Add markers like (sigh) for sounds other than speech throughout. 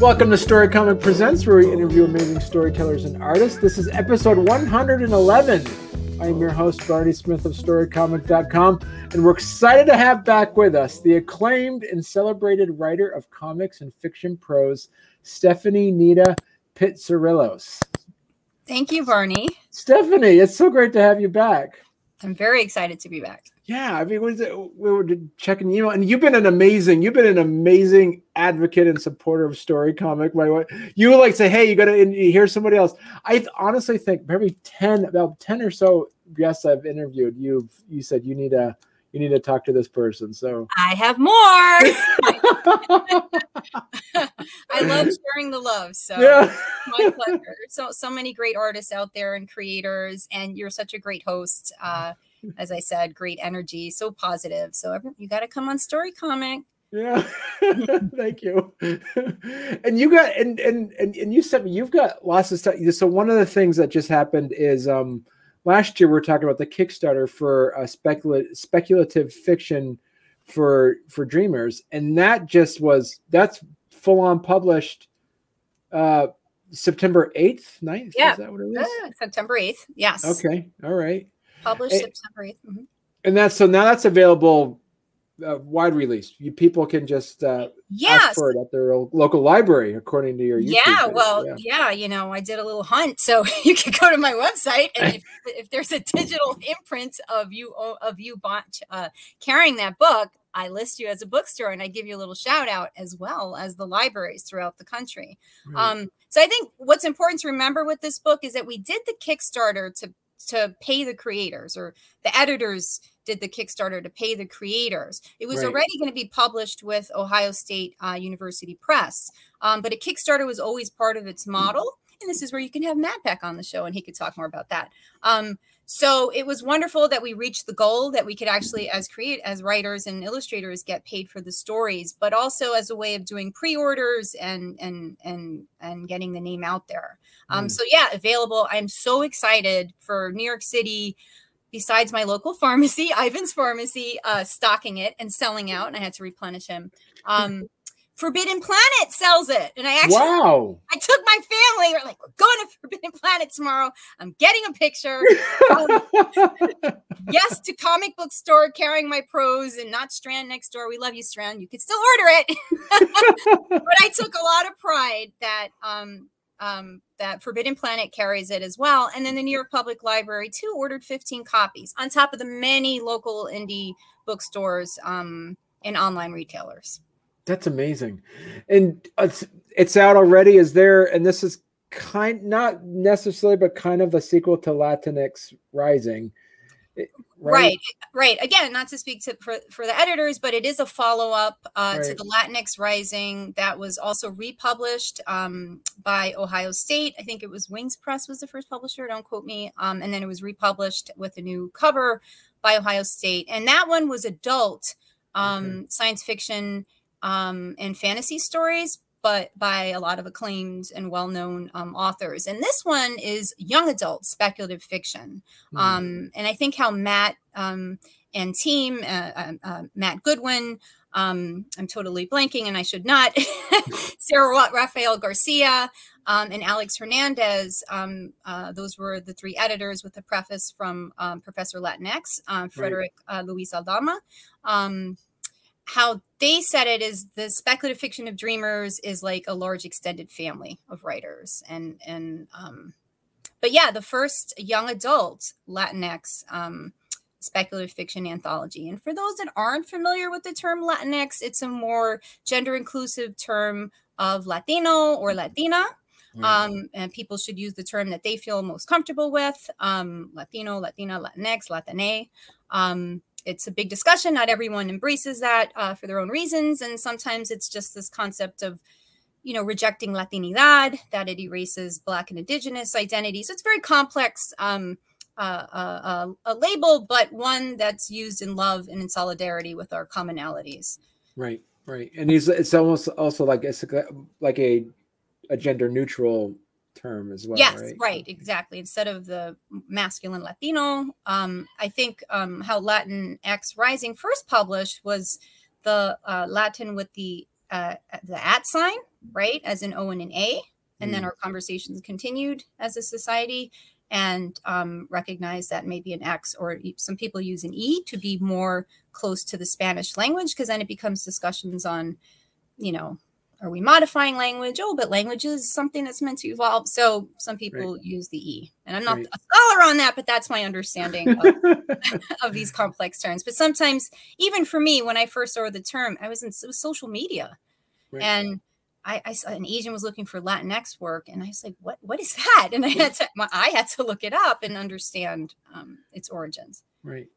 Welcome to Story Comic Presents, where we interview amazing storytellers and artists. This is episode 111. I am your host, Barney Smith of StoryComic.com, and we're excited to have back with us the acclaimed and celebrated writer of comics and fiction prose, Stephanie Nina Pitsirilos. Thank you, Barney. Stephanie, it's so great to have you back. I'm very excited to be back. Yeah, I mean, we were checking email, and you've been an amazing, you've been an amazing advocate and supporter of Story Comic. By way, you like to say, "Hey, you got to hear somebody else." I honestly think maybe ten, about ten or so guests I've interviewed. You've you said you need a you need to talk to this person. So I have more. (laughs) (laughs) I love sharing the love. So yeah. (laughs) my pleasure. So so many great artists out there and creators, and you're such a great host. Uh, as I said, great energy, so positive. So you got to come on Story Comic. Yeah, thank you. and you got and and and and you said you've got lots of stuff. So one of the things that just happened is um last year we were talking about the Kickstarter for a speculative speculative fiction for for dreamers, and that just was that's full on published. Uh, September 8th, 9th? Yeah. Is that what it is? Uh, September 8th. Yes. Okay. All right. Published and, September 8th. Mm-hmm. And that's so now that's available uh, wide release. You people can just uh, yes. ask for it at their local library, according to your YouTube yeah. Well, yeah. yeah. you know, I did a little hunt, so (laughs) you can go to my website, and if, (laughs) if there's a digital imprint of you of you bought, uh, carrying that book, I list you as a bookstore, and I give you a little shout out as well as the libraries throughout the country. Mm. Um, so I think what's important to remember with this book is that we did the Kickstarter to to pay the creators or the editors did the kickstarter to pay the creators. It was right. already going to be published with ohio state uh, university press. Um, but a kickstarter was always part of its model and this is where you can have matt back on the show and he could talk more about that. Um, so it was wonderful that we reached the goal that we could actually as create as writers and illustrators get paid for the stories but also as a way of doing pre-orders and and and and getting the name out there um, mm. so yeah available i'm so excited for new york city besides my local (laughs) pharmacy ivan's pharmacy uh, stocking it and selling out and i had to replenish him um, Forbidden Planet sells it. And I actually wow. I took my family. We're like, we're going to Forbidden Planet tomorrow. I'm getting a picture. um, (laughs) yes, to comic book store carrying my prose and not Strand next door. We love you, Strand. You could still order it. (laughs) but I took a lot of pride that um um, that Forbidden Planet carries it as well. And then the New York Public Library, too, ordered 15 copies on top of the many local indie bookstores um, and online retailers. That's amazing. And it's, it's out already. Is there, and this is kind, not necessarily, but kind of a sequel to Latinx Rising. Right? right, right. Again, not to speak to for, for the editors, but it is a follow up uh, right. to the Latinx Rising that was also republished um, by Ohio State. I think it was Wings Press was the first publisher. Don't quote me. Um, and then it was republished with a new cover by Ohio State, and that one was adult um, mm-hmm. science fiction um, and fantasy stories, but by a lot of acclaimed and well-known um, authors. And this one is young adult speculative fiction. Mm. Um, and I think how Matt um, and team, uh, uh, uh, Matt Goodwin, um, I'm totally blanking, and I should not. (laughs) Sarah Watt, Rafael Garcia um, and Alex Hernandez. Um, uh, those were the three editors with the preface from um, Professor Latinx, uh, Frederick right. uh, Luis Aldama. How they said it is the speculative fiction of dreamers is like a large extended family of writers. And and um but yeah the first young adult latinx um speculative fiction anthology. And for those that aren't familiar with the term latinx it's a more gender inclusive term of latino or latina. Mm. um, and people should use the term that they feel most comfortable with um, latino latina latinx latine. Um, it's a big discussion. Not everyone embraces that uh, for their own reasons, and sometimes it's just this concept of, you know, rejecting Latinidad that it erases Black and Indigenous identity. So it's very complex um, uh, uh, uh, a label, but one that's used in love and in solidarity with our commonalities. Right, right, and he's it's almost also like it's like a a gender neutral term as well. Yes, right? right, exactly. Instead of the masculine Latino, um, I think um, how Latin X Rising first published was the uh, Latin with the uh, the at sign, right, as an O and an A, and mm. then our conversations continued as a society and um, recognize that maybe an X or some people use an E to be more close to the Spanish language because then it becomes discussions on, you know, are we modifying language? Oh, but language is something that's meant to evolve. So some people right. use the E. And I'm not right. a scholar on that, but that's my understanding of, (laughs) of, these complex terms. But sometimes, even for me, when I first saw the term, I was in social media. Right. And I, I, saw an Asian was looking for Latinx work, and I was like, "What? What is that?" And I had to, I had to look it up and understand um, its origins. Right.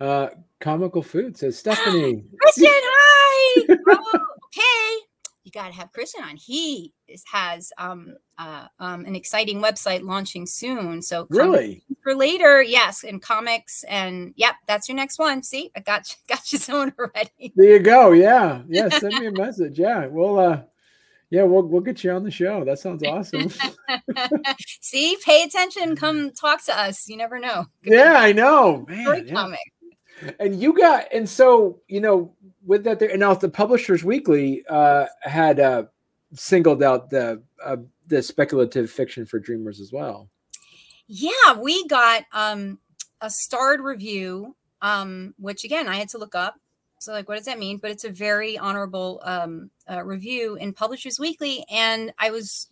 Uh, comical food says (gasps) Stephanie. Christian, hi. (laughs) oh, okay, you got to have Christian on. He is, has um, uh, um, an exciting website launching soon. So really for later, yes, and comics and yep, that's your next one. See, I got you, (laughs) got you someone already. There you go. Yeah, (laughs) yeah. Send me a message. Yeah, we'll uh, yeah, we'll we'll get you on the show. That sounds awesome. (laughs) See, pay attention. Come talk to us. You never know. Good yeah, I know. Man, Great yeah. comic. And you got and so you know with that there and now the Publishers Weekly uh, had uh, singled out the uh, the speculative fiction for dreamers as well. Yeah, we got um, a starred review, um, which again I had to look up so, like, what does that mean? But it's a very honorable um, uh, review in Publishers Weekly, and I was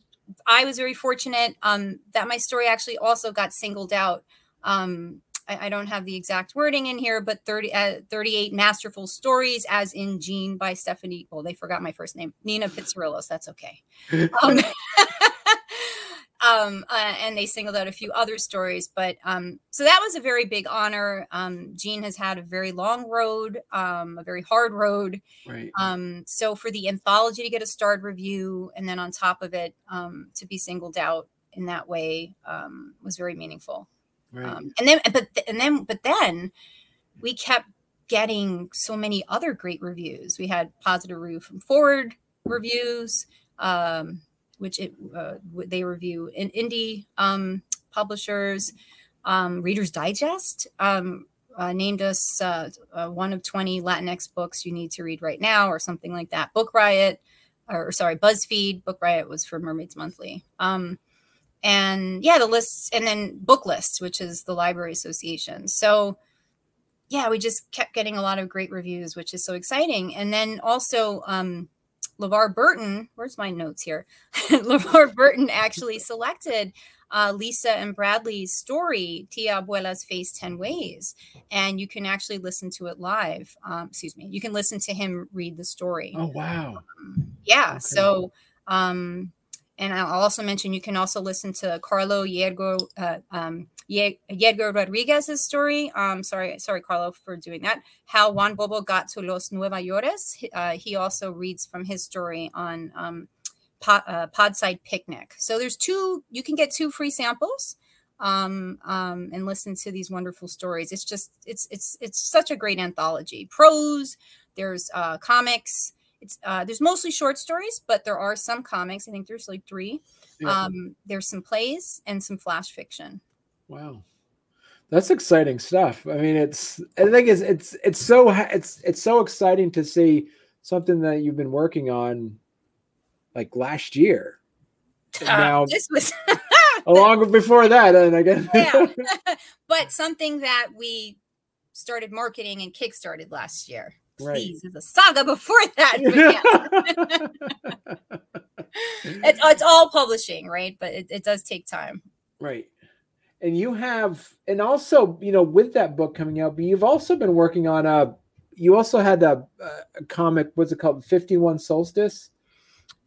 I was very fortunate um, that my story actually also got singled out. Um, I, I, don't have the exact wording in here, but 30, uh, 38 masterful stories, as in Gene by Stephanie. Well, they forgot my first name, Nina Pitsirilos. That's okay. (laughs) Um, (laughs) um, uh, and they singled out a few other stories. But um, so that was a very big honor. Um, Gene has had a very long road, um, a very hard road. Right. Um, so for the anthology to get a starred review, and then on top of it um, to be singled out in that way um, was very meaningful. Right. Um, and then, but and then, but then we kept getting so many other great reviews. We had positive review from Foreword reviews. Um, which it, uh, they review in indie um, publishers. Um, Reader's Digest um, uh, named us uh, uh one of 20 Latinx books you need to read right now, or something like that. Book Riot, or sorry, BuzzFeed. Book Riot was for Mermaids Monthly. Um, and yeah, the lists, and then Book lists which is the Library Association. So yeah, we just kept getting a lot of great reviews, which is so exciting. And then also, um, LeVar Burton, where's my notes here? (laughs) LeVar Burton actually selected uh, Lisa and Bradley's story, Tia Abuela's Face 10 Ways. And you can actually listen to it live. Um, excuse me. You can listen to him read the story. Oh, wow. Um, yeah. Okay. So, um, and I'll also mention you can also listen to Carlo Yergo, uh, um, Rodriguez's story. Um, sorry, sorry, Carlo, for doing that. How Juan Bobo got to Los Nueva Yorkes. Uh, he also reads from his story on um, pod, uh, Podside Picnic. So there's two. You can get two free samples um, um, and listen to these wonderful stories. It's just it's it's it's such a great anthology. Prose. There's uh, comics it's uh, there's mostly short stories, but there are some comics. I think there's like three. Yeah. Um, there's some plays and some flash fiction. Wow, that's exciting stuff. I mean, it's I think it's it's it's so it's it's so exciting to see something that you've been working on like last year. (laughs) Uh, now this was (laughs) a long before that, and I guess yeah, (laughs) but something that we started marketing and kickstarted last year please right. is a saga before (laughs) that. Yeah. (laughs) it's, it's all publishing, right? But it, it does take time. Right. And you have, and also, you know, with that book coming out, but you've also been working on a, you also had a, a comic, what's it called? 51 Solstice.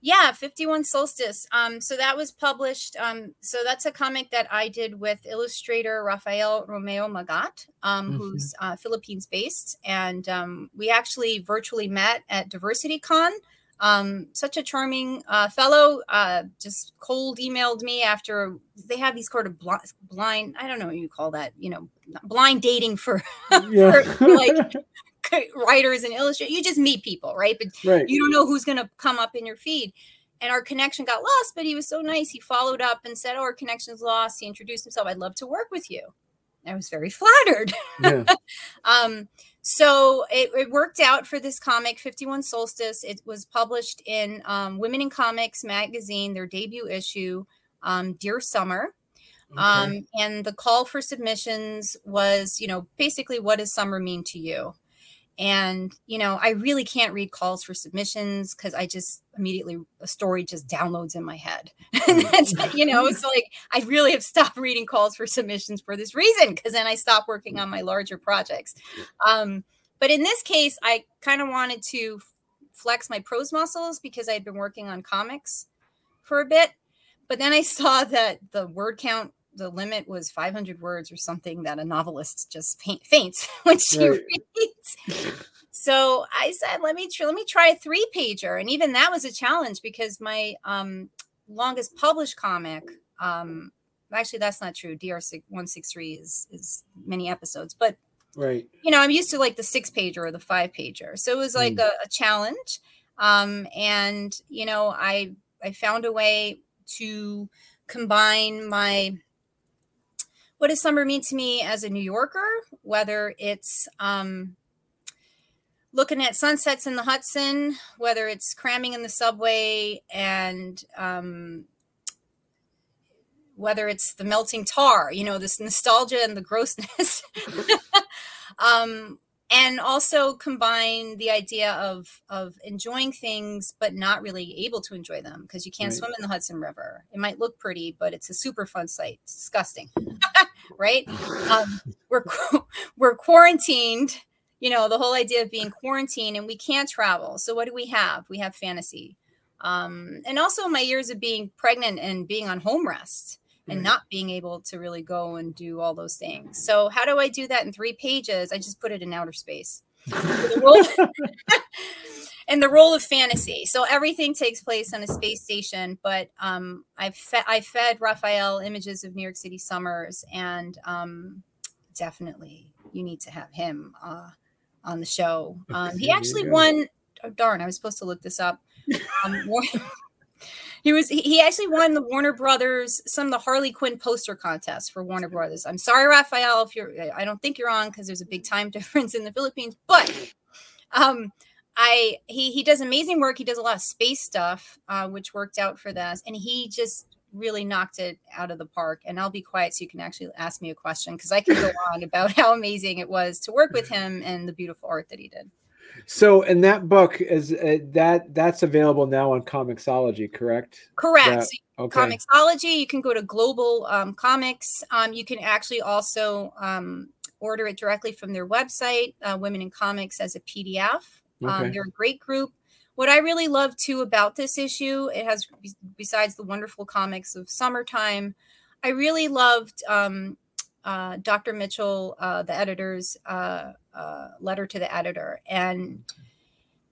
Yeah, 51 Solstice. Um, so that was published. Um, so that's a comic that I did with illustrator Rafael Romeo Magat, um, mm-hmm. who's uh, Philippines based. And um, we actually virtually met at Diversity Con. Um, such a charming uh, fellow, uh, just cold emailed me after they have these sort of blind, blind, I don't know what you call that, you know, blind dating for, (laughs) yeah. for like (laughs) writers and illustrators. You just meet people, right? But right. you don't know who's going to come up in your feed. and our connection got lost, but he was so nice. He followed up and said, Oh, our connection's lost. He introduced himself. I'd love to work with you. I was very flattered. Yeah. (laughs) um, so it, it, worked out for this comic, 51 Solstice. It was published in um, Women in Comics magazine, their debut issue, um, Dear Summer. Okay. Um, and the call for submissions was, you know, basically, what does summer mean to you? And, you know, I really can't read calls for submissions because I just immediately, a story just downloads in my head. (laughs) and that's, you know, (laughs) it's like I really have stopped reading calls for submissions for this reason because then I stop working on my larger projects. Um, but in this case, I kind of wanted to flex my prose muscles because I had been working on comics for a bit. But then I saw that the word count the limit was 500 words or something that a novelist just faints (laughs) when she right. reads. So I said, let me try, let me try a three pager, and even that was a challenge because my um, longest published comic, um, actually that's not true. DR one six three is is many episodes, but right, you know, I'm used to like the six pager or the five pager, so it was like mm. a, a challenge. Um, and you know, I I found a way to combine my what does summer mean to me as a New Yorker? Whether it's um, looking at sunsets in the Hudson, whether it's cramming in the subway, and um, whether it's the melting tar, you know, this nostalgia and the grossness. (laughs) um, and also combine the idea of of enjoying things but not really able to enjoy them because you can't right. swim in the Hudson River. It might look pretty, but it's a super fun sight. It's disgusting, (laughs) right? Um, we're (laughs) we're quarantined. You know the whole idea of being quarantined, and we can't travel. So what do we have? We have fantasy, um, and also my years of being pregnant and being on home rest and not being able to really go and do all those things. So how do I do that in three pages? I just put it in outer space. (laughs) (laughs) and the role of fantasy. So everything takes place on a space station, but um, I've fe- I fed Rafael images of New York City summers, and um, definitely you need to have him uh, on the show. Um, he actually won. Oh, darn, I was supposed to look this up. (laughs) He was he actually won the Warner Brothers some of the Harley Quinn poster contests for Warner Brothers. I'm sorry, Rafael, if you're I don't think you're on because there's a big time (laughs) difference in the Philippines, but um I he he does amazing work. He does a lot of space stuff, uh, which worked out for this, and he just really knocked it out of the park. And I'll be quiet so you can actually ask me a question because I can go (laughs) on about how amazing it was to work with him and the beautiful art that he did. So, in that book is uh, that that's available now on Comixology, correct? Correct. That, okay. Comixology. You can go to Global um, Comics. Um, you can actually also um, order it directly from their website, uh, Women in Comics, as a PDF. Um, okay. they're a great group. What I really love too about this issue, it has besides the wonderful comics of summertime, I really loved um, uh, Dr. Mitchell, uh, the editor's uh, uh, letter to the editor, and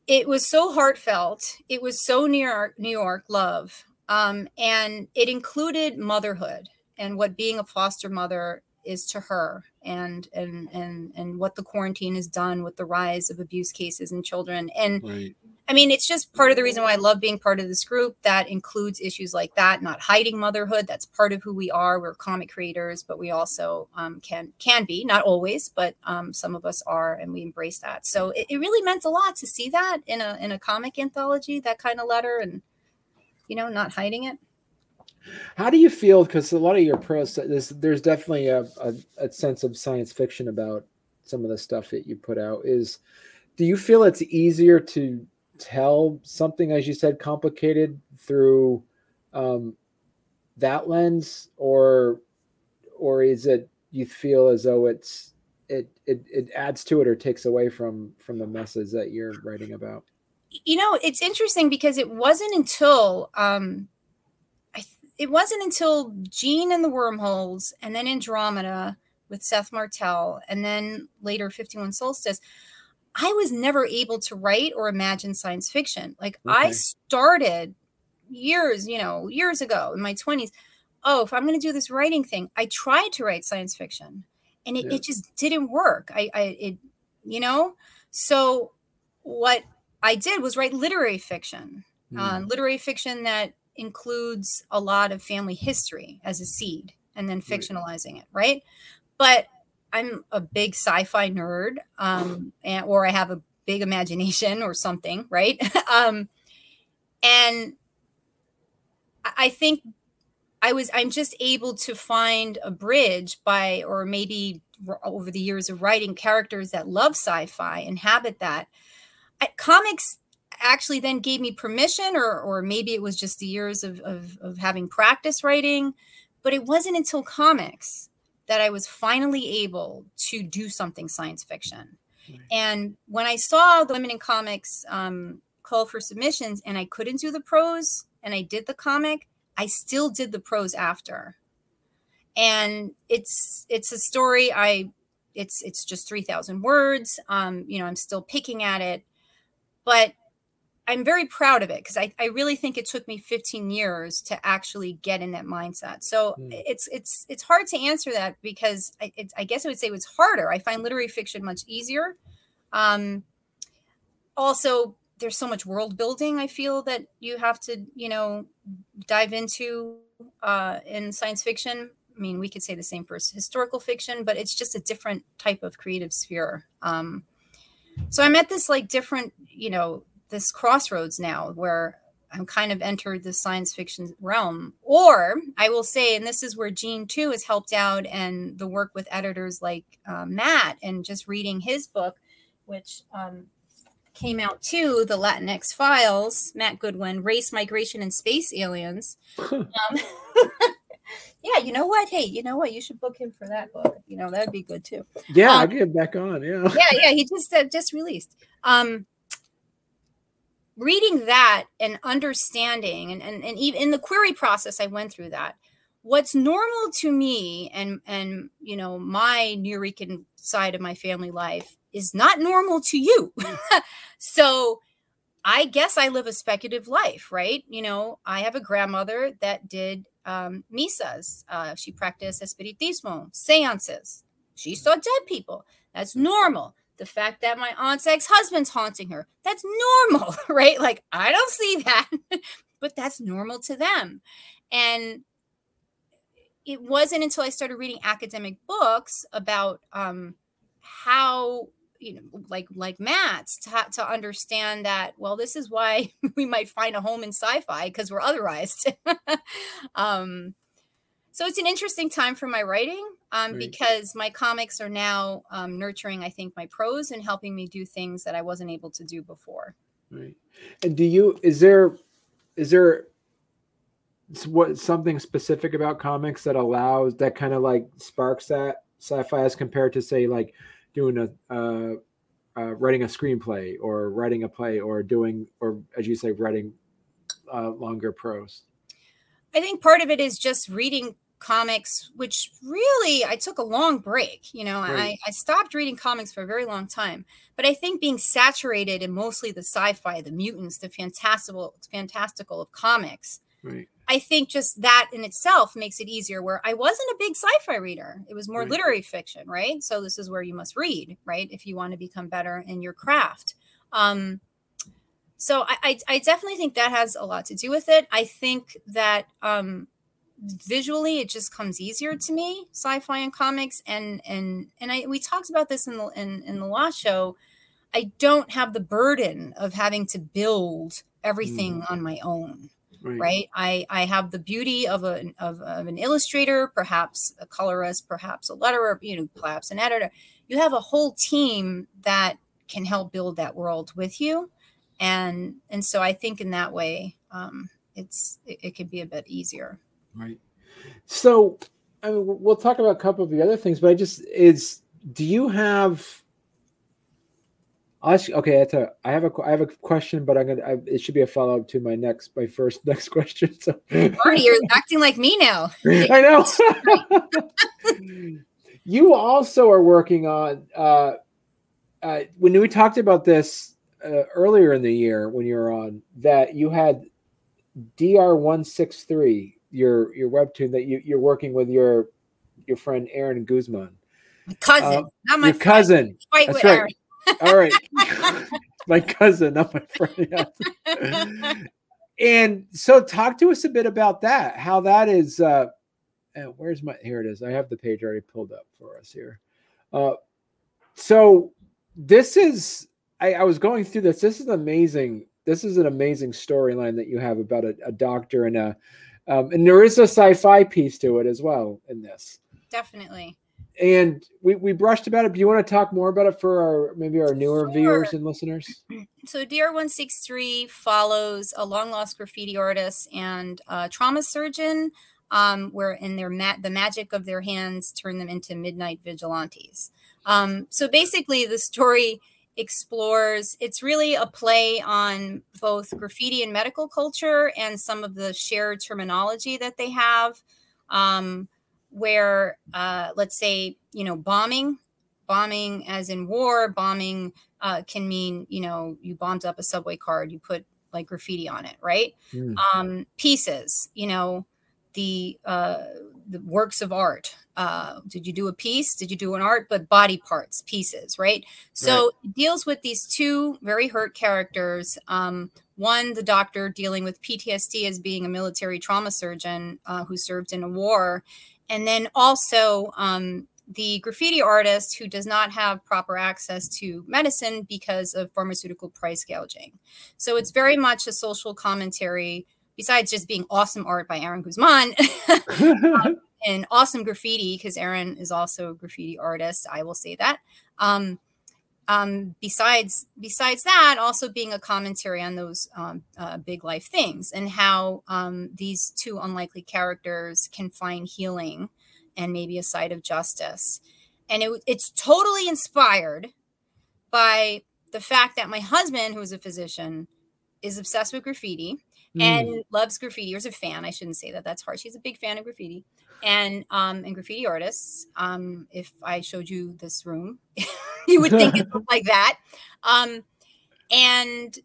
it was so heartfelt. It was so New York, New York love, um, and it included motherhood and what being a foster mother is to her, and and and and what the quarantine has done with the rise of abuse cases in children, and right. I mean, it's just part of the reason why I love being part of this group that includes issues like that, not hiding motherhood. That's part of who we are. We're comic creators, but we also um, can can be, not always, but um, some of us are, and we embrace that. So it, it really meant a lot to see that in a in a comic anthology, that kind of letter, and you know, not hiding it. How do you feel? Because a lot of your prose, there's, there's definitely a, a, a sense of science fiction about some of the stuff that you put out. Is do you feel it's easier to tell something, as you said, complicated through um, that lens, or or is it you feel as though it's it, it it adds to it or takes away from from the message that you're writing about? You know, it's interesting because it wasn't until um, it wasn't until Gene and the Wormholes, and then Andromeda with Seth Martell, and then later 51 Solstice I was never able to write or imagine science fiction. Like okay. I started years, you know, years ago in my 20s. Oh, if I'm going to do this writing thing, I tried to write science fiction and it, yeah. it just didn't work. I, I, it, you know, so what I did was write literary fiction. mm. uh, literary fiction that includes a lot of family history as a seed and then fictionalizing it, right? But I'm a big sci-fi nerd, um, and, or I have a big imagination or something, (laughs) right? um, and I think I was I'm just able to find a bridge by, or maybe over the years of writing characters that love sci-fi, inhabit that. I, comics actually then gave me permission, or or maybe it was just the years of, of, of having practice writing, but it wasn't until comics that I was finally able to do something science fiction. And when I saw the Women in Comics um, call for submissions and I couldn't do the prose and I did the comic, I still did the prose after. And it's it's a story I it's it's just 3000 words. Um you know, I'm still picking at it. But I'm very proud of it because I, I really think it took me 15 years to actually get in that mindset. So mm. it's it's it's hard to answer that because I, I guess I would say it was harder. I find literary fiction much easier. Um, also, there's so much world building. I feel that you have to you know dive into uh, in science fiction. I mean, we could say the same for historical fiction, but it's just a different type of creative sphere. Um, so I'm at this like different, you know, this crossroads now where I'm kind of entered the science fiction realm. Or I will say, and this is where Gene too has helped out, and the work with editors like uh, Matt, and just reading his book, which um, came out too, the Latinx Files, Matt Goodwin, Race, Migration, and Space Aliens. um, (laughs) yeah, you know what? Hey, you know what? You should book him for that book. You know that'd be good too. Yeah, um, I'll get back on. Yeah, yeah, yeah. He just uh, just released. Um, reading that and understanding and, and, and even in the query process i went through that. What's normal to me and and you know my Nuyorican side of my family life is not normal to you. (laughs) So i guess i live a speculative life right? You know i have a grandmother that did um, misas. Uh, she practiced espiritismo seances. She saw dead people. That's normal the fact that my aunt's ex-husband's haunting her. That's normal (laughs) right? Like i don't see that (laughs) but that's normal to them. And it wasn't until i started reading academic books about um, how you know like like matt's to, to understand that well this is why (laughs) we might find a home in sci-fi because we're otherized. Um so it's an interesting time for my writing um, because my comics are now um, nurturing, I think, my prose and helping me do things that I wasn't able to do before. Right. And do you, is there, is there what something specific about comics that allows that kind of like sparks that sci-fi as compared to say like doing a, uh, uh, writing a screenplay or writing a play or doing, or as you say, writing uh, longer prose? I think part of it is just reading comics, which really I took a long break. You know, right. I, I stopped reading comics for a very long time. But I think being saturated in mostly the sci-fi, the mutants, the fantastical, fantastical of comics. Right. I think just that in itself makes it easier. Where I wasn't a big sci-fi reader; it was more right. literary fiction, right? So this is where you must read, right, if you want to become better in your craft. Um, so I, I, I definitely think that has a lot to do with it. I think that um, visually it just comes easier to me sci-fi and comics and and and i we talked about this in the in, in the last show i don't have the burden of having to build everything mm. on my own right. right. i i have the beauty of a of, of an illustrator perhaps a colorist perhaps a letterer you know perhaps an editor you have a whole team that can help build that world with you and and so i think in that way um it's it, it could be a bit easier Right. So, I mean, we'll talk about a couple of the other things, but I just is do you have? I'll ask you, okay, that's a, I have a I have a question, but I'm gonna I, it should be a follow up to my next my first (laughs) next question. So, Marty, you're acting like me now. I know. you also are working on uh, uh, when we talked about this uh, earlier in the year when you were on that you had DR one six three your your webtoon that you, you're working with your your friend Aaron Guzman. My cousin, uh, not my your cousin. Fight That's right. Aaron. All right. (laughs) my cousin, not my friend. (laughs) and so talk to us a bit about that. How that is. Uh, where's my? Here it is. I have the page already pulled up for us here. Uh, so this is. I, I was going through this. This is amazing. This is an amazing storyline that you have about a, a doctor and a, um, and there is a sci-fi piece to it as well in this. Definitely and we, we brushed about it. Do you want to talk more about it for our maybe our newer sure. viewers and listeners? (clears throat) So DR163 follows a long lost graffiti artist and a trauma surgeon, um, where in their ma- the magic of their hands turn them into midnight vigilantes. Um, so basically, the story explores it's really a play on both graffiti and medical culture and some of the shared terminology that they have. Um, where uh, let's say you know bombing bombing as in war bombing uh, can mean you know you bombed up a subway card you put like graffiti on it right mm. um, pieces you know the uh, the works of art uh, did you do a piece did you do an art but body parts pieces right so right. it deals with these two very hurt characters um, one the doctor dealing with ptsd as being a military trauma surgeon uh, who served in a war and then also um, the graffiti artist who does not have proper access to medicine because of pharmaceutical price gouging. So it's very much a social commentary, besides just being awesome art by Aaron Guzman. (laughs) (laughs) um, and awesome graffiti because Aaron is also a graffiti artist. I will say that. Um, um, besides besides that, also being a commentary on those um, uh, big life things and how um, these two unlikely characters can find healing and maybe a side of justice. And it, it's totally inspired by the fact that my husband, who is a physician, is obsessed with graffiti mm. and loves graffiti or is a fan. I shouldn't say that. That's hard. She's a big fan of graffiti and um and graffiti artists. Um, if I showed you this room, (laughs) you would think it looked like that. Um, and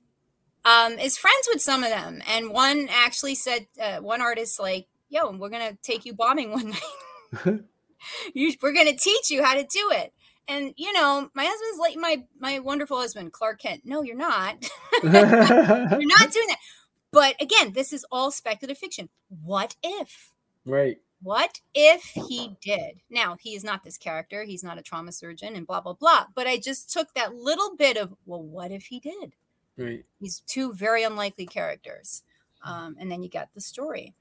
um, is friends with some of them. And one actually said, uh, one artist like, "Yo, we're gonna take you bombing one (laughs) night. (laughs) you, we're gonna teach you how to do it." And you know, my husband's like my my wonderful husband, Clark Kent. No, you're not. you're not doing that. But again, this is all speculative fiction. What if? Right. What if he did? Now, he is not this character. He's not a trauma surgeon and blah, blah, blah. But I just took that little bit of, well, what if he did? Right. These two very unlikely characters. Um, and then you got the story.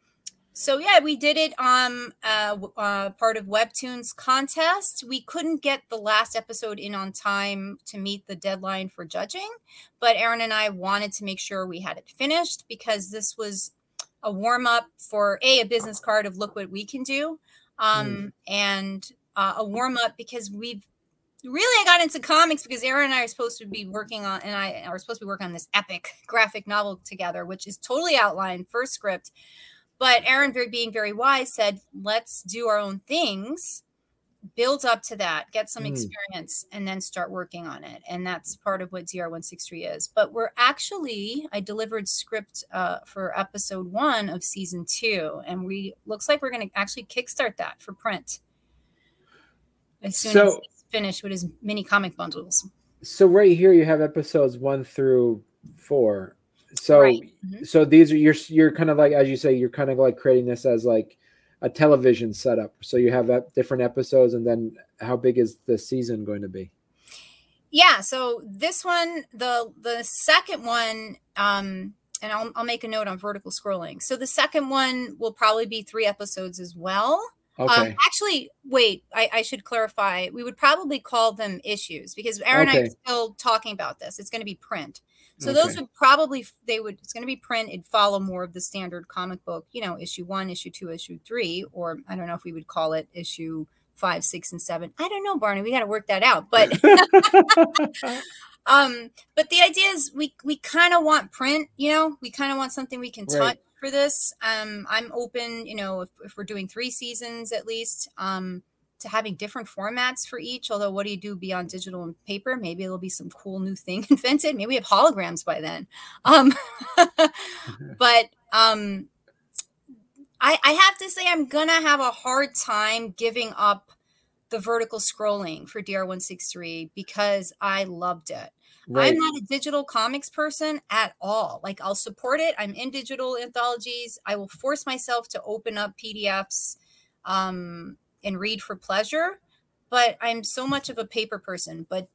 So yeah, we did it on uh, uh, part of Webtoons contest. We couldn't get the last episode in on time to meet the deadline for judging, but Aaron and I wanted to make sure we had it finished because this was a warm up for a a business card of look what we can do, um, mm. and uh, a warm up because we've really I got into comics because Aaron and I are supposed to be working on, and I are supposed to be working on this epic graphic novel together, which is totally outlined first script. But Aaron, very being very wise, said, "Let's do our own things." build up to that, get some mm. experience, and then start working on it. And that's part of what DR163 is. But we're actually, I delivered script uh, for episode one of season two, and we looks like we're going to actually kickstart that for print as soon so, as he's finished with his mini comic bundles. So right here, you have episodes one through four. So, right. mm-hmm. so these are you're you're kind of like as you say, you're kind of like creating this as like a television setup. So you have different episodes, and then how big is the season going to be? Yeah, so this one, the the second one, um, and I'll I'll make a note on vertical scrolling. So the second one will probably be three episodes as well. Um, okay. Um, actually, wait, I, I, should clarify. We would probably call them issues because Aaron okay. and I are still talking about this. It's going to be print. So okay. those would probably they would it's going to be print. It'd follow more of the standard comic book, you know, issue one, issue two, issue three, or I don't know if we would call it issue five, six, and seven. I don't know, Barney. We got to work that out. But (laughs) um, but the idea is we we kind of want print. You know, we kind of want something we can touch. Right. For this, um, I'm open. You know, if, if we're doing three seasons at least, um, to having different formats for each. Although, what do you do beyond digital and paper? Maybe there'll be some cool new thing (laughs) invented. Maybe we have holograms by then. Um, (laughs) but um, I, I have to say, I'm gonna have a hard time giving up the vertical scrolling for DR163 because I loved it. Right. I'm not a digital comics person at all. Like I'll support it. I'm in digital anthologies. I will force myself to open up PDFs um, and read for pleasure, but I'm so much of a paper person. But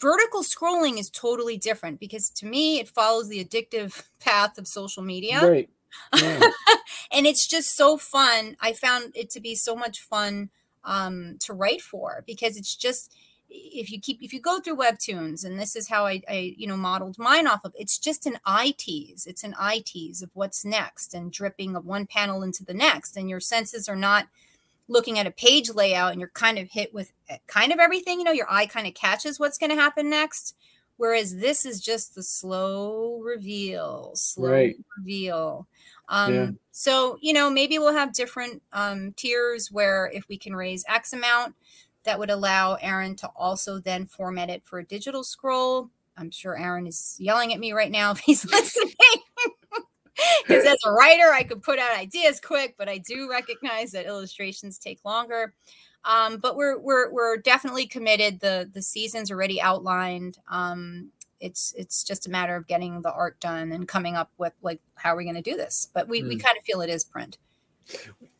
vertical scrolling is totally different because to me it follows the addictive (laughs) path of social media. Right. Yeah. (laughs) and it's just so fun. I found it to be so much fun um, to write for because it's just if you keep if you go through webtoons and this is how I, I you know modeled mine off of it's just an eye tease it's an eye tease of what's next and dripping of one panel into the next and your senses are not looking at a page layout and you're kind of hit with eh, kind of everything you know your eye kind of catches what's going to happen next whereas this is just the slow reveal slow right. reveal um yeah. so you know maybe we'll have different um tiers where if we can raise x amount that would allow Aaron to also then format it for a digital scroll. I'm sure Aaron is yelling at me right now if he's (laughs) listening. (laughs) Because as a (laughs) writer, I could put out ideas quick, but I do recognize that illustrations take longer. Um, but we're we're we're definitely committed. The the season's already outlined. Um, it's it's just a matter of getting the art done and coming up with like how are we going to do this. But we mm. we hmm. kind of feel it is print.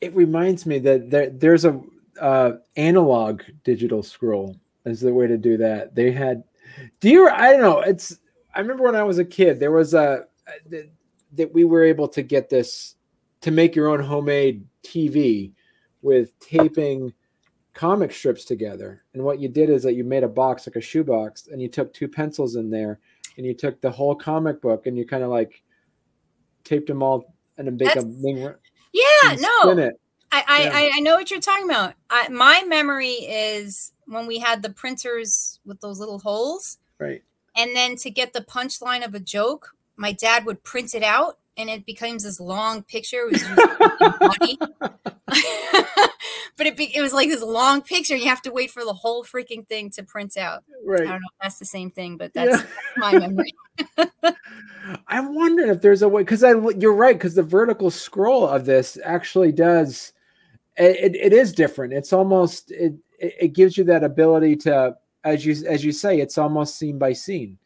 It reminds me that there, there's a uh, analog digital scroll is the way to do that. They had, do you? I don't know. It's. I remember when I was a kid, there was a that, we were able to get this to make your own homemade TV with taping comic strips together. And what you did is that you made a box like a shoebox, and you took two pencils in there, and you took the whole comic book, and you kind of like taped them all and then make a yeah, no, I, I, yeah. I, know what you're talking about. I, my memory is when we had the printers with those little holes. Right. And then to get the punchline of a joke, my dad would print it out and it becomes this long picture. It was funny. (laughs) (laughs) but it, be, it was like this long picture. You have to wait for the whole freaking thing to print out. Right. I don't know if that's the same thing, but that's, yeah. my (laughs) memory. I wonder if there's a way because I you're right because the vertical scroll of this actually does it, it is different. It's almost it it gives you that ability to as you as you say it's almost scene by scene.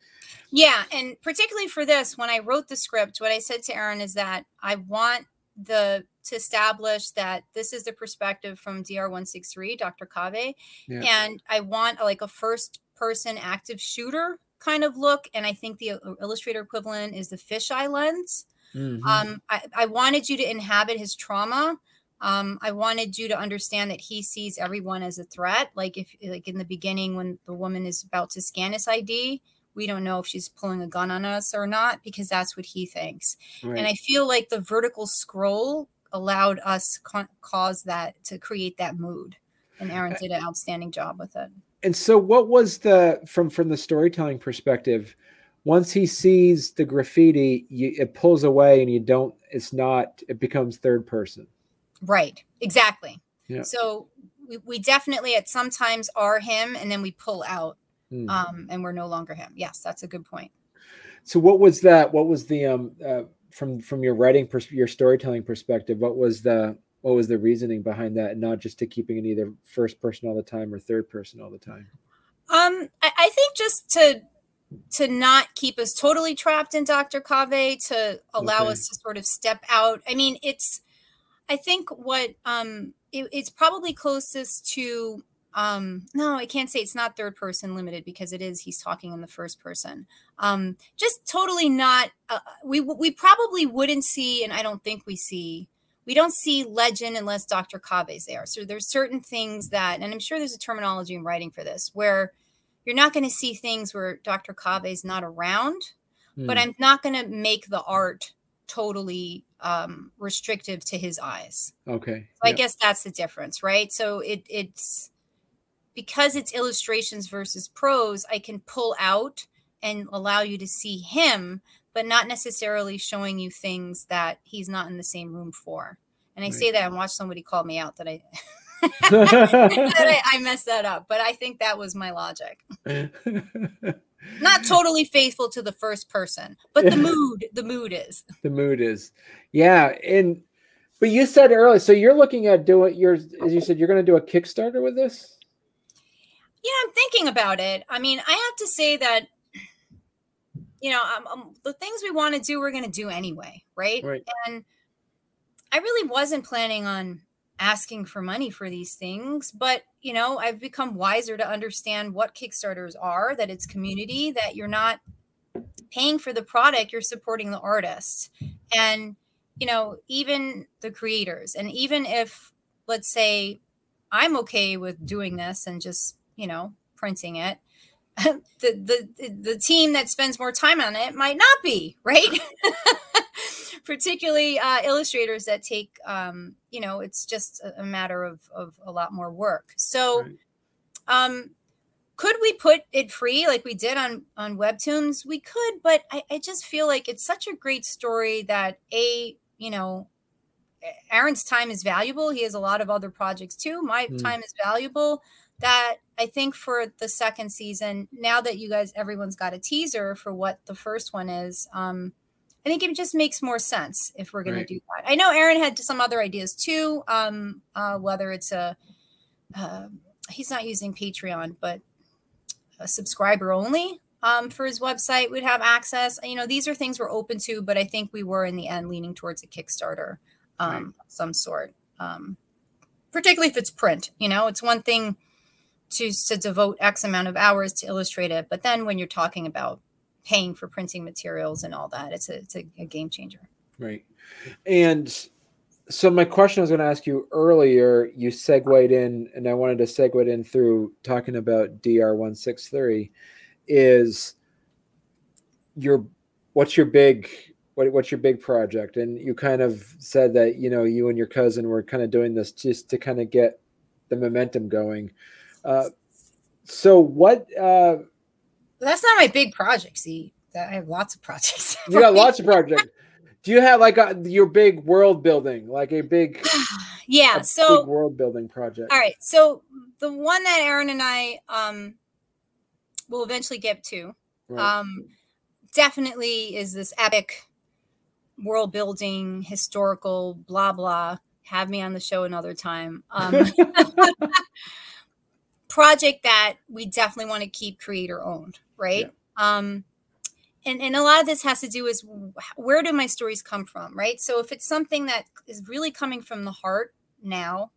Yeah, and particularly for this, when I wrote the script, what I said to Aaron is that I want the to establish that this is the perspective from DR163, Dr. Cave, yeah. and I want like a first person active shooter kind of look, and I think the uh, illustrator equivalent is the fisheye lens. Mm-hmm. Um, I, I wanted you to inhabit his trauma um, I wanted you to understand that he sees everyone as a threat. Like if, like in the beginning, when the woman is about to scan his ID, we don't know if she's pulling a gun on us or not because that's what he thinks. Right. And I feel like the vertical scroll allowed us ca- cause that to create that mood. And Aaron uh, did an outstanding job with it. And so, what was the from from the storytelling perspective? Once he sees the graffiti, you, it pulls away, and you don't. It's not. It becomes third person. Right. Exactly. Yeah. So we, we definitely at sometimes are him and then we pull out mm. um, and we're no longer him. Yes, that's a good point. So what was that? What was the um uh, from from your writing pers- your storytelling perspective? What was the what was the reasoning behind that? and Not just to keeping it either first person all the time or third person all the time. Um, I, I think just to to not keep us totally trapped in Dr. Cave, to allow okay. us to sort of step out. I mean, it's I think what um, it, it's probably closest to um no i can't say it's not third person limited because it is he's talking in the first person um just totally not uh, we we probably wouldn't see and i don't think we see we don't see legend unless dr cave's there so there's certain things that and i'm sure there's a terminology in writing for this where you're not going to see things where dr cave's not around mm. but hmm. i'm not going to make the art totally um, restrictive to his eyes. Okay. So I guess that's the difference, right? So it it's because it's illustrations versus prose, I can pull out and allow you to see him, but not necessarily showing you things that he's not in the same room for. And I right. say that and watch somebody call me out that I (laughs) that I, I messed that up, but I think that was my logic. (laughs) not totally faithful to the first person, but the (laughs) mood, the mood is. The mood is. Yeah. And but you said earlier, so you're looking at doing your as you said, you're gonna do a Kickstarter with this? Yeah, I'm thinking about it. I mean, I have to say that you know, um, um, the things we want to do, we're going to do anyway, right? Right. And I really wasn't planning on asking for money for these things, but you know, I've become wiser to understand what Kickstarters are, that it's community, that you're not paying for the product, you're supporting the artist. And you know, even the creators. And even if let's say I'm okay with doing this and just, you know, printing it, (laughs) the the the team that spends more time on it might not be, right? (laughs) particularly uh, illustrators that take um, you know it's just a, a, matter of, of a lot more work so right. um, could we put it free like we did on on webtoons we could but I, I just feel like it's such a great story that a you know aaron's time is valuable he has a lot of other projects too my mm. time is valuable that i think for the second season now that you guys everyone's got a teaser for what the first one is um I think it just makes more sense if we're going right. to do that. I know Aaron had some other ideas too, um, uh, whether it's a uh, he's not using Patreon, but a subscriber only um, for his website would have access. You know, these are things we're open to, but I think we were in the end leaning towards a Kickstarter um, right. some sort, um, particularly if it's print. You know, it's one thing to to devote X amount of hours to illustrate it, but then when you're talking about paying for printing materials and all that. It's a, it's a, a game changer. Right. And so my question I was going to ask you earlier, you segued in, and I wanted to segue in through talking about DR163 is your, what's your big, what, what's your big project? And you kind of said that, you know, you and your cousin were kind of doing this just to kind of get the momentum going. Uh, so what, uh, that's not my big project. See, I have lots of projects. you got lots of (laughs) projects. Do you have like a, your big world building, like a big, (sighs) yeah, so big world building project? All right, so the one that Aaron and I um will eventually get to, right. um, definitely is this epic world building, historical, blah blah. Have me on the show another time. Um, (laughs) (laughs) project that we definitely want to keep creator owned, right? Yeah. Um, and, and a lot of this has to do is where do my stories come from, right? So if it's something that is really coming from the heart now,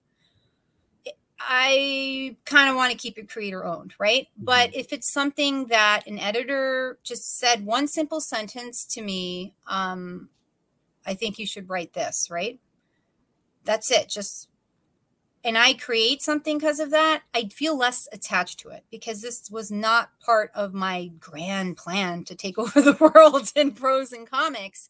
I kind of want to keep it creator owned, right? Mm-hmm. But if it's something that an editor just said one simple sentence to me, um, I think you should write this, right? That's it. Just and I create something because of that, I feel less attached to it because this was not part of my grand plan to take (laughs) over the world in prose and comics.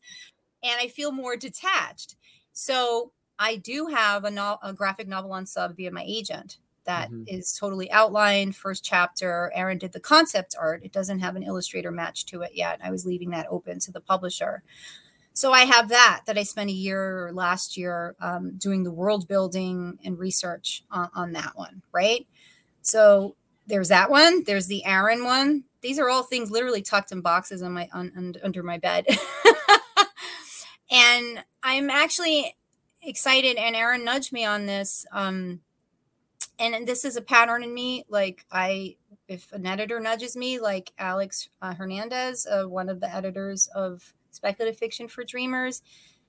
And I feel more detached. So I do have a, no- a graphic novel on sub via my agent that mm-hmm. is totally outlined. First chapter, Aaron did the concept art. It doesn't have an illustrator match to it yet. I was leaving that open to the publisher so i have that that i spent a year last year um, doing the world building and research on, on, that one right? So there's that one there's the aaron one. These are all things literally tucked in boxes on my on, under my bed. (laughs) And i'm actually excited and aaron nudged me on this um, and this is a pattern in me like i if an editor nudges me like alex uh, hernandez uh, one of the editors of speculative fiction for dreamers.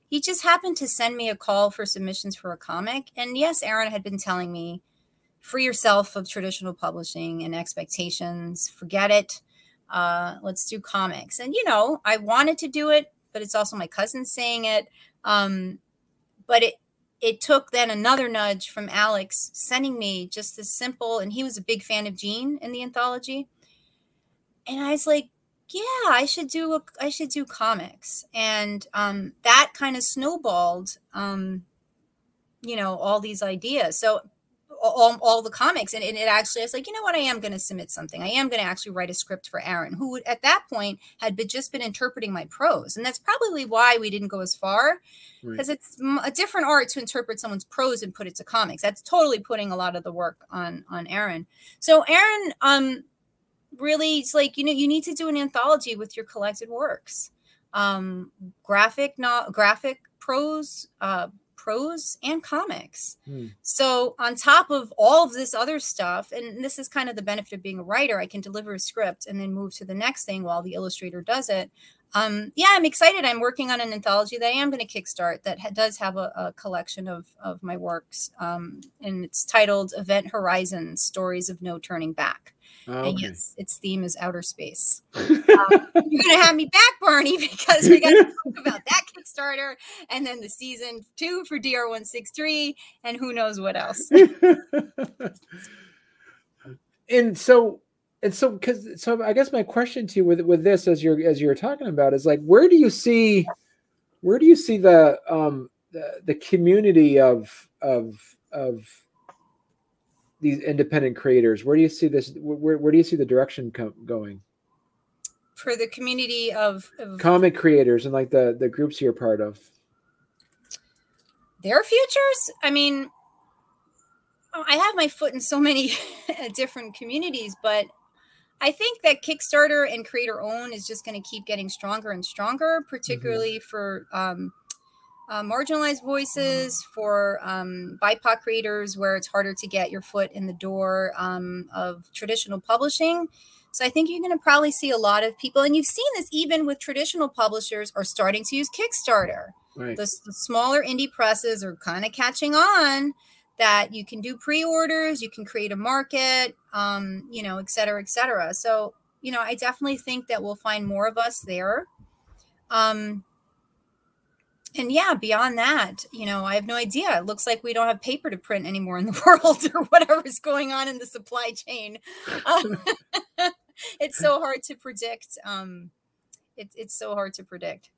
He just happened to send me a call for submissions for a comic. And yes, Aaron had been telling me, free yourself of traditional publishing and expectations, forget it. Uh, let's do comics. And, you know, I wanted to do it, but it's also my cousin saying it. Um, but it, it took then another nudge from Alex sending me just this simple, and he was a big fan of Jean in the anthology. And I was like, yeah, I should do a, I should do comics, and um, that kind of snowballed, um, you know, all these ideas. So all, all the comics, and, and it actually, I was like, you know what, I am going to submit something. I am going to actually write a script for Aaron, who at that point had been, just been interpreting my prose, and that's probably why we didn't go as far, because right. it's a different art to interpret someone's prose and put it to comics. That's totally putting a lot of the work on on Aaron. So Aaron, um, really it's like you know you need to do an anthology with your collected works um graphic not graphic prose uh prose and comics. Hmm. So, on top of all of this other stuff, and this is kind of the benefit of being a writer, I can deliver a script and then move to the next thing while the illustrator does it. Um, yeah, I'm excited. I'm working on an anthology that I am going to kickstart that ha- does have a, a, collection of, of my works. Um, and it's titled Event Horizon Stories of No Turning Back. Okay. And yes, its theme is outer space. (laughs) um, you're gonna have me back, Barney, (laughs) because we got to (laughs) talk about that Kickstarter, and then the season two for DR163, and who knows what else. and so, and so, because so, I guess my question to you with with this, as you're as you're talking about, is like, where do you see, where do you see the um the, the community of of of these independent creators? Where do you see this where, where do you see the direction com- going? For the community of, of, comic creators and like the the groups you're part of. Their futures? I mean i have my foot in so many (laughs) different communities but i think that kickstarter and creator own is just going to keep getting stronger and stronger mm-hmm. particularly mm-hmm. for um, uh, marginalized voices, for um, BIPOC creators where it's harder to get your foot in the door um, of traditional publishing. So I think you're going to probably see a lot of people, and you've seen this even with traditional publishers are starting to use Kickstarter. Right. The, the smaller indie presses are kind of catching on that you can do pre-orders, you can create a market, um, you know, et cetera, et cetera. So, you know, I definitely think that we'll find more of us there. Um, and yeah, beyond that, you know, I have no idea. It looks like we don't have paper to print anymore in the (laughs) world or whatever is going on in the supply chain. Um, (laughs) it's so hard to predict. Um, it, it's so hard to predict.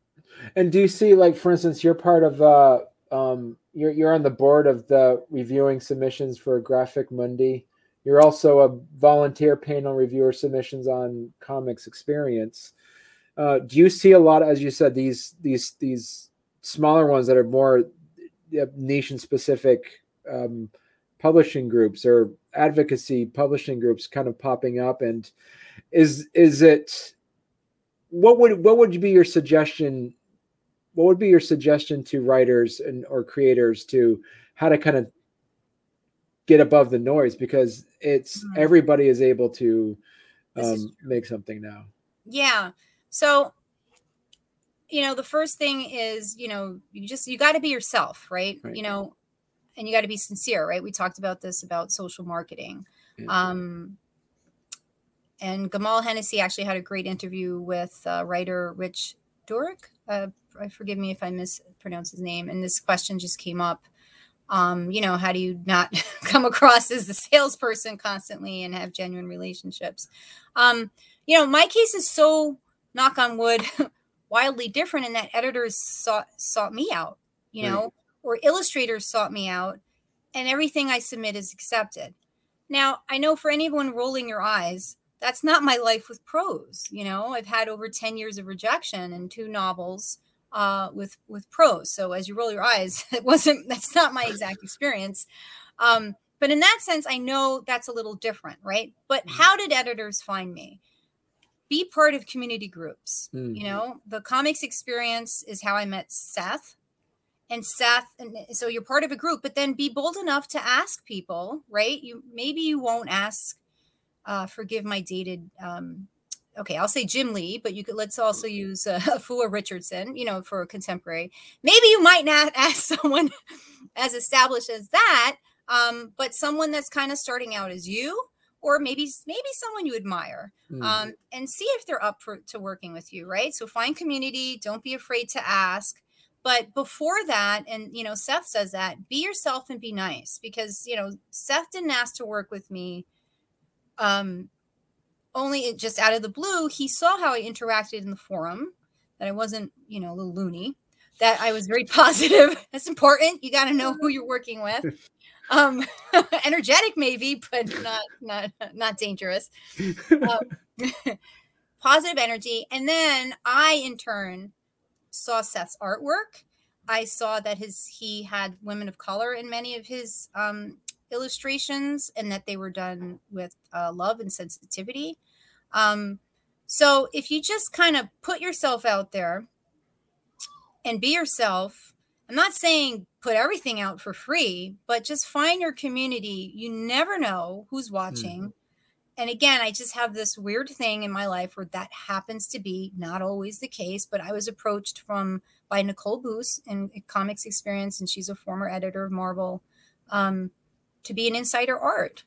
And do you see, like, for instance, you're part of, uh, um, you're, you're on the board of the reviewing submissions for Graphic Mundi. You're also a volunteer panel reviewer submissions on Comics Experience. Uh, do you see a lot, as you said, these these these smaller ones that are more nation specific um, publishing groups or advocacy publishing groups kind of popping up and is is it what would what would be your suggestion what would be your suggestion to writers and or creators to how to kind of get above the noise because it's mm-hmm. everybody is able to um, make something now yeah so you know, the first thing is, you know, you just you got to be yourself, right? right? You know, and you got to be sincere, right? We talked about this about social marketing. Yeah. Um and Gamal Hennessy actually had a great interview with uh, writer Rich Durick. Uh, forgive me if I mispronounce his name. And this question just came up. Um, you know, how do you not (laughs) come across as the salesperson constantly and have genuine relationships? Um, you know, my case is so knock on wood (laughs) wildly different in that editors sought sought me out, you know, right. or illustrators sought me out, and everything I submit is accepted. Now, I know for anyone rolling your eyes, that's not my life with prose. You know, I've had over 10 years of rejection and two novels uh, with with prose. So as you roll your eyes, (laughs) it wasn't that's not my exact experience. Um, but in that sense, I know that's a little different, right? But mm. how did editors find me? be part of community groups. Mm. You know, the comics experience is how I met Seth. And Seth, and so you're part of a group, but then be bold enough to ask people, right? You maybe you won't ask, uh, forgive my dated um, okay, I'll say Jim Lee, but you could let's also use uh, (laughs) Afua Richardson, you know, for a contemporary. Maybe you might not (laughs) ask someone as established as that, um, but someone that's kind of starting out as you, or maybe maybe someone you admire mm. um, and see if they're up for to working with you right so find community don't be afraid to ask but before that and you know seth says that be yourself and be nice because you know seth didn't ask to work with me um only it just out of the blue he saw how i interacted in the forum that i wasn't you know a little loony that i was very (laughs) positive. That's important. You got to know who you're working with. (laughs) Um (laughs) energetic maybe but not not not dangerous. Um, positive energy. And then i in turn saw seth's artwork. I saw that his he had women of color in many of his um illustrations and that they were done with uh, love and sensitivity um so if you just kind of put yourself out there and be yourself I'm not saying put everything out for free, but just find your community. You never know who's watching. Mm. And again, I just have this weird thing in my life where that happens to be not always the case, but I was approached from by Nicole Boose in Comics Experience, and she's a former editor of Marvel, um, to be an insider art.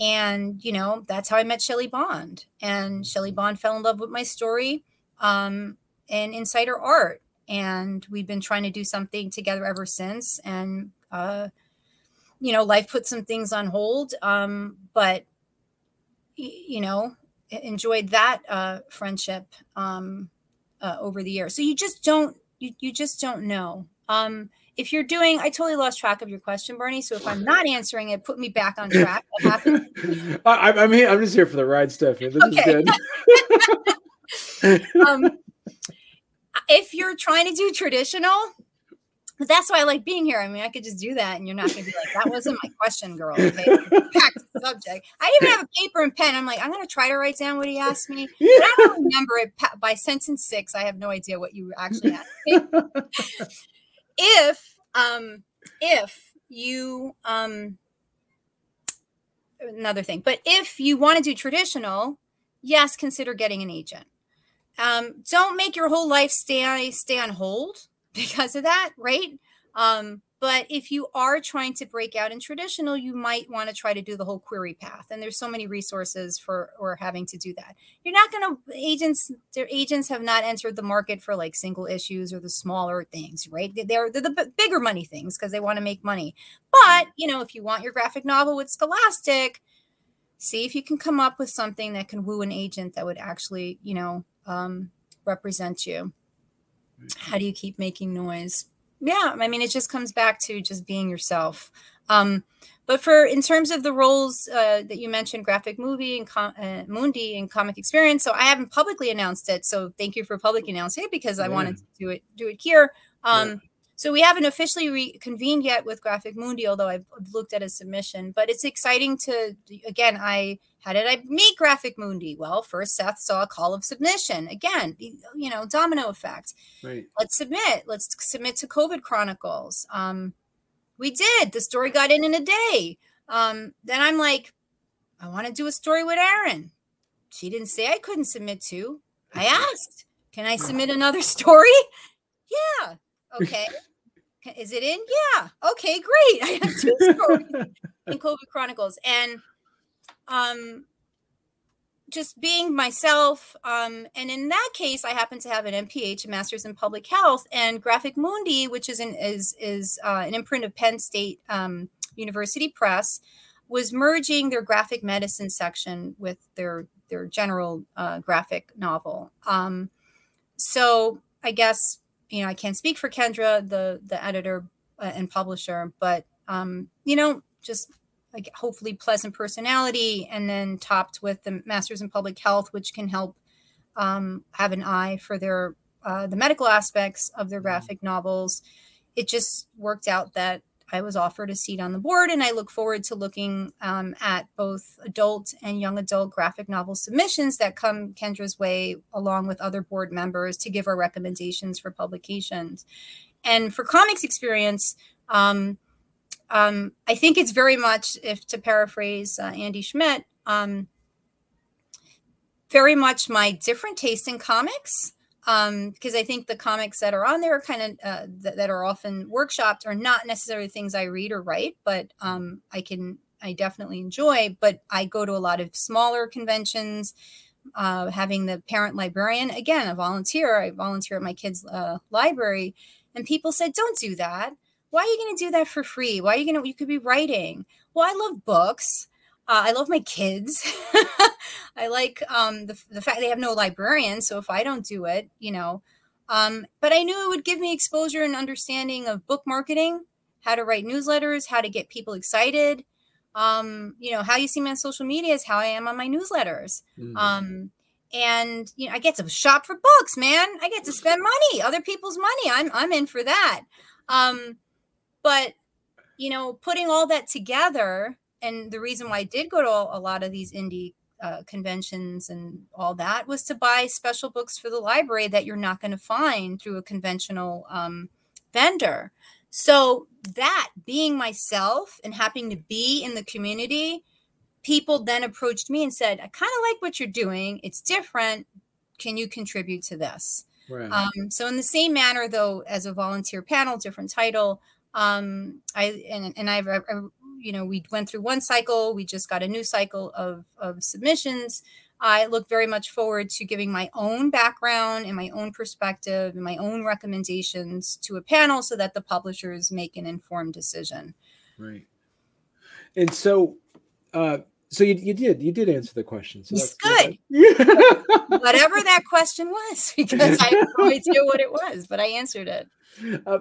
And, you know, that's how I met Shelly Bond. And Shelly Bond fell in love with my story um, and insider art. And we've been trying to do something together ever since. And uh, you know life put some things on hold. Um, but you know enjoyed that uh, friendship um, uh, over the years. So you just don't you, you just don't know. Um, if you're doing i totally lost track of your question bernie so if i'm (laughs) not answering it put me back on track (laughs) I, am here i'm just here for the ride stephanie this okay. is good (laughs) um, if you're trying to do traditional, that's why I like being here. I mean, I could just do that, and you're not going to be like, "That wasn't my question, girl." Okay, back to the subject. I even have a paper and pen. I'm like, I'm going to try to write down what he asked me. But I don't remember it by sentence six. I have no idea what you actually asked me. If, um, if you, um, another thing, but if you want to do traditional, yes, consider getting an agent um, don't make your whole life stay stay on hold (laughs) because of that, right? Um, but if you are trying to break out in traditional, you might want to try to do the whole query path. And there's so many resources for or having to do that. You're not going to agents. Their agents have not entered the market for like single issues or the smaller things, right? They're they're the bigger money things because they want to make money. But you know, if you want your graphic novel with Scholastic, see if you can come up with something that can woo an agent that would actually, you know, um, represent you. How do you keep making noise? Yeah, I mean, it just comes back to just being yourself. Um, but for in terms of the roles uh, that you mentioned, graphic movie and com- uh, Mundi and comic experience, so I haven't publicly announced it. So thank you for publicly announcing it because I wanted to do it do it here. Um, yeah. So we haven't officially reconvened yet with Graphic Mundi, although I've looked at a submission. But it's exciting to again. I how did I meet Graphic Mundi? Well, first Seth saw a call of submission. Again, you know, domino effect. Right. Let's submit. Let's submit to COVID Chronicles. Um, we did. The story got in in a day. Um, then I'm like, I want to do a story with Aaron. She didn't say I couldn't submit to. I (laughs) asked, can I submit another (laughs) story? Yeah. Okay. (laughs) Is it in? Yeah. Okay, great. I have two stories in COVID Chronicles. And um just being myself um, and in that case i happen to have an mph a master's in public health and graphic mundi which is an is is uh, an imprint of penn state um, university press was merging their graphic medicine section with their their general uh, graphic novel. Um, so i guess you know, I can't speak for Kendra, the the editor uh, and publisher, but um, you know, just like hopefully pleasant personality, and then topped with the Masters in Public Health, which can help um, have an eye for their uh, the medical aspects of their mm-hmm. graphic novels. It just worked out that I was offered a seat on the board, and I look forward to looking um, at both adult and young adult graphic novel submissions that come Kendra's way, along with other board members, to give our recommendations for publications. And for comics experience, um, um, I think it's very much, if to paraphrase uh, Andy Schmidt, um, very much my different taste in comics um because i think the comics that are on there are kind of uh, th- that are often workshopped are not necessarily things i read or write but um i can i definitely enjoy but i go to a lot of smaller conventions uh, having the parent librarian again a volunteer i volunteer at my kids uh, library and people said don't do that why are you going to do that for free why are you going to you could be writing well i love books uh, I love my kids. (laughs) I like um, the, the fact they have no librarian. So if I don't do it, you know, um, but I knew it would give me exposure and understanding of book marketing, how to write newsletters, how to get people excited. Um, you know, how you see me on social media is how I am on my newsletters. Mm-hmm. Um, and you know, I get to shop for books, man. I get to spend money, other people's money. I'm I'm in for that. Um, but you know, putting all that together and the reason why I did go to a lot of these indie uh, conventions and all that was to buy special books for the library that you're not going to find through a conventional um, vendor. So that being myself and happening to be in the community, people then approached me and said, I kind of like what you're doing. It's different. Can you contribute to this? Right. Um, so in the same manner, though, as a volunteer panel, different title, um, I and, and I've, I've, you know, we went through one cycle. We just got a new cycle of of submissions. I look very much forward to giving my own background and my own perspective and my own recommendations to a panel so that the publishers make an informed decision. Right. And so, uh, so you, you did you did answer the question. So that's good. (laughs) Whatever that question was, because I have no (laughs) idea what it was, but I answered it. Uh,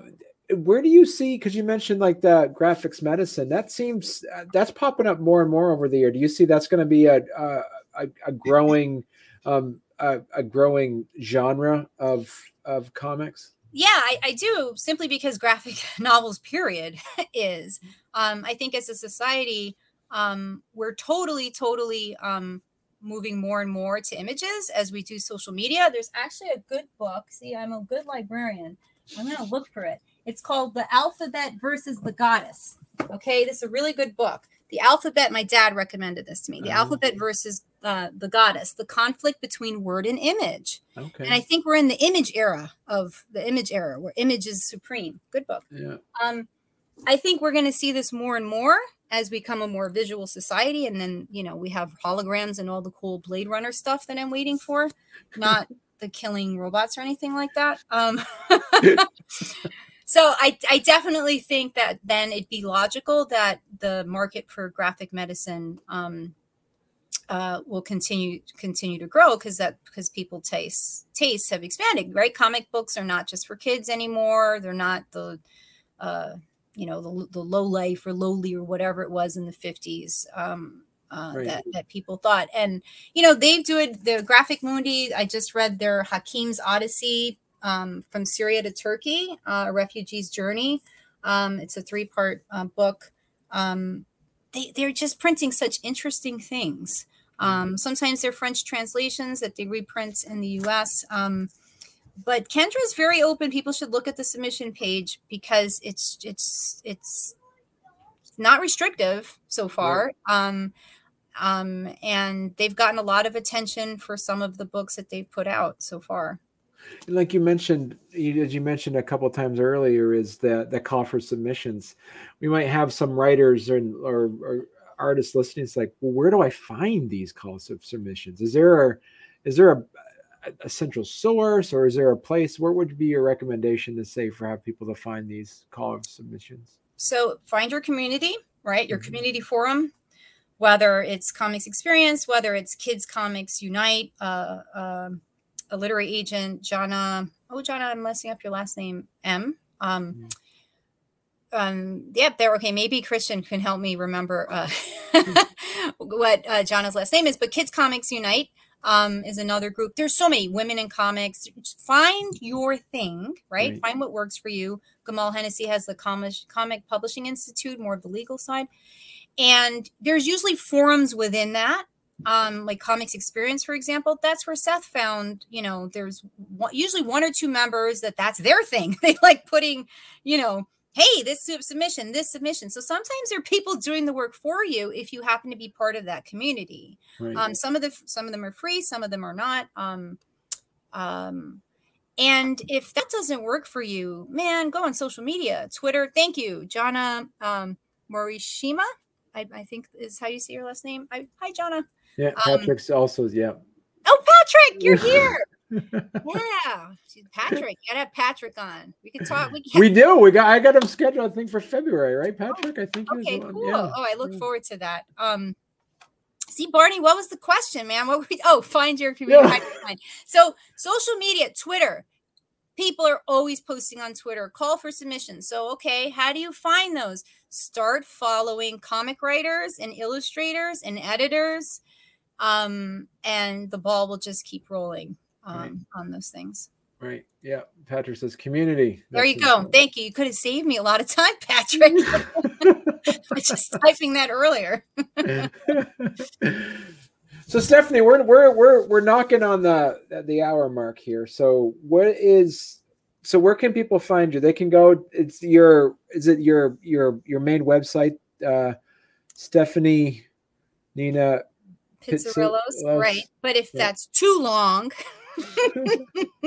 where do you see? Because you mentioned like the graphics medicine. That seems that's popping up more and more over the year. Do you see that's going to be a, a a, a growing um, a, a, growing genre of of comics? Yeah, I, I, do simply because graphic (laughs) novels, period, (laughs) is. Um, I think as a society, um, we're totally, totally um, moving more and more to images as we do social media. There's actually a good book. See, I'm a good librarian. I'm going to look for it. It's called The Alphabet versus the Goddess. Okay, this is a really good book. The alphabet, my dad recommended this to me. The oh. alphabet versus uh, the goddess, the conflict between word and image. Okay. And I think we're in the image era of the image era where image is supreme. Good book. Yeah. Um, I think we're going to see this more and more as we become a more visual society. And then, you know, we have holograms and all the cool Blade Runner stuff that I'm waiting for, not (laughs) the killing robots or anything like that. Um, (laughs) (laughs) so I, I definitely think that then it'd be logical that the market for graphic medicine um, uh, will continue continue to grow because that because people tastes tastes have expanded right? Comic books are not just for kids anymore. They're not the uh, you know the, the low life or lowly or whatever it was in the 50s um, uh, right. that, that people thought. And you know they do it the graphic mundi i just read their hakim's odyssey um, from Syria to Turkey, uh, a refugee's journey. Um, it's a three part uh, book. Um, they, they're just printing such interesting things. Um, sometimes they're French translations that they reprint in the US. Um, but Kendra is very open. People should look at the submission page because it's it's it's not restrictive so far. Um, um, and they've gotten a lot of attention for some of the books that they've put out so far like you mentioned as you mentioned a couple times earlier is that the call for submissions. We might have some writers or, or, or artists listening it's like well where do i find these calls of submissions? Is there a is there a, a central source or is there a place? Where would be your recommendation to say for have people to find these call of submissions? So find your community right? Your mm-hmm. community forum whether it's comics experience whether it's kids comics unite uh, uh, a literary agent, Jana. Oh, Jana, I'm messing up your last name. M. Um, mm-hmm. um, yep, there. Okay, maybe Christian can help me remember uh, (laughs) what uh, Jana's last name is. But Kids Comics Unite um, is another group. There's so many women in comics. Find your thing, right? right. Find what works for you. Gamal Hennessy has the Comic, Comic Publishing Institute, more of the legal side. And there's usually forums within that um like comics experience for example that's where seth found you know there's one, usually one or two members that that's their (laughs) thing. They like putting you know hey this submission this submission. So sometimes there are people doing the work for you if you happen to be part of that community. Right. um some of the some of them are free some of them are not. Um um and if that doesn't work for you man go on social media twitter. Thank you jana um morishima I, I think is how you say your last name. I, hi jana yeah, um, Patrick's um, also yeah. Oh, Patrick, you're (laughs) here. (laughs) yeah, Patrick. You gotta have Patrick on. We can talk. We, can... we do. We got. I got him scheduled. I think for February, right, Patrick? I think. Okay, cool. Yeah. Oh, I look forward to that. Um, see, Barney, what was the question, man? What we? Oh, find your community. Yeah. So, social media, Twitter. People are always posting on Twitter. Call for submissions. So, okay, how do you find those? Start following comic writers and illustrators and editors um, and the ball will just keep rolling um, right. on those things. Right. Yeah. Patrick says community. There you go. Thank you. You could have saved me a lot of time, (laughs) Patrick. I was (laughs) just typing that earlier. (laughs) so Stephanie, we're we're we're we're knocking on the the hour mark here. So what is so where can people find you? They can go. It's your. Is it your your your main website? Uh, Stephanie, Nina. Pitsirilos, right? But if yeah. that's too long. (laughs)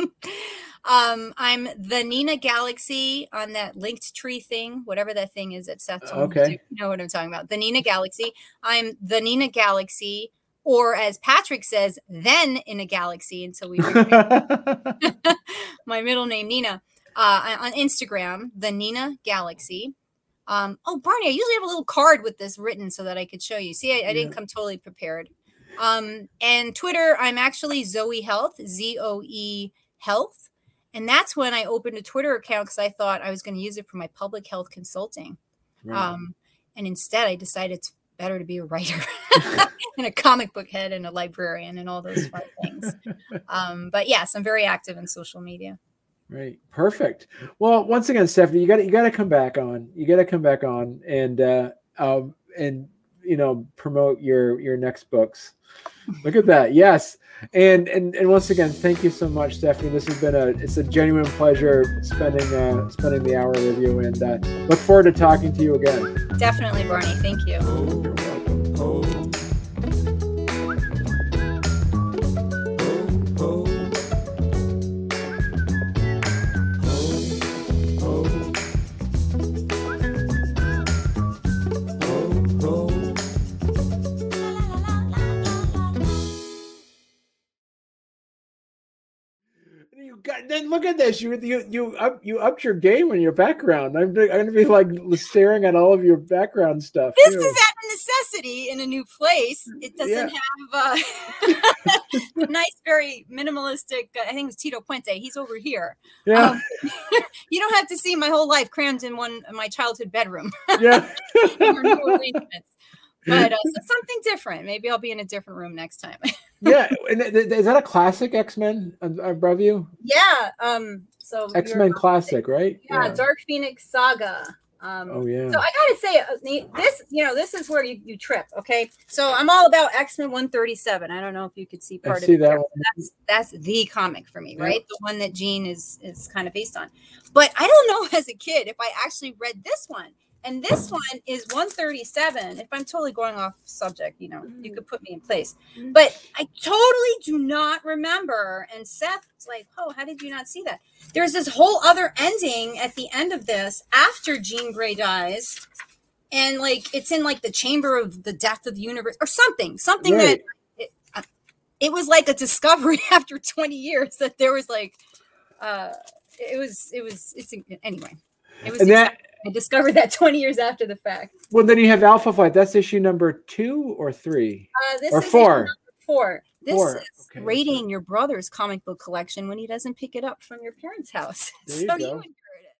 um, I'm the Nina Galaxy on that linked tree thing, whatever that thing is at Seth. Okay. You know what I'm talking about. The Nina Galaxy. I'm the Nina Galaxy, or as Patrick says, then in a galaxy until we (laughs) (laughs) my middle name, Nina. Uh, on Instagram, the Nina Galaxy. Um, oh, Barney, I usually have a little card with this written so that I could show you. See, I, I didn't come totally prepared. Um, and Twitter, I'm actually Zoe Health, Z O E Health. And that's when I opened a Twitter account because I thought I was going to use it for my public health consulting. Right. Um, and instead, I decided it's better to be a writer (laughs) (laughs) and a comic book head and a librarian and all those fun things. (laughs) Um, but yes, I'm very active in social media. Right. Perfect. Well, once again, Stephanie, you got you got to come back on. You got to come back on and uh, um, and you know promote your your next books. Look at that. Yes. And and and once again, thank you so much, Stephanie. This has been a it's a genuine pleasure spending uh, spending the hour with you, and uh, look forward to talking to you again. Definitely, Barney. Thank you. Then look at this. You you you up you upped your game in your background. I'm, I'm going to be like staring at all of your background stuff. This too. is at necessity in a new place. It doesn't yeah. have uh, a (laughs) nice, very minimalistic. Uh, I think it's Tito Puente. He's over here. Yeah. Um, (laughs) you don't have to see my whole life crammed in one my childhood bedroom. Yeah. (laughs) but uh, (laughs) so something different. Maybe I'll be in a different room next time. (laughs) yeah, and is that a classic X Men above you? Yeah. Um. So X Men classic, right? Yeah, yeah, Dark Phoenix Saga. Um, oh yeah. So I gotta say, uh, this you know this is where you, you trip. Okay, so I'm all about X Men 137. I don't know if you could see part I see of that. That's that's the comic for me, right? The one that Jean is is kind of based on. But I don't know (laughs) as a kid if I actually read this one. And this one is 137. If I'm totally going off subject, you know, you could put me in place. Mm. But I totally do not remember. And Seth's like, oh, how did you not see that? There's this whole other ending at the end of this after Jean Grey dies. And like it's in like the chamber of the death of the universe or something, something right. that it, it was like a discovery (laughs) after 20 years that there was like, uh, it was, it was, it's anyway. It was and that I discovered that (laughs) 20 years after the fact. Well, then you have Alpha Flight. That's issue number two or three? Uh, this or is four. Four. This four. is okay. rating your brother's comic book collection when he doesn't pick it up from your parents' house. (laughs) There you so go. you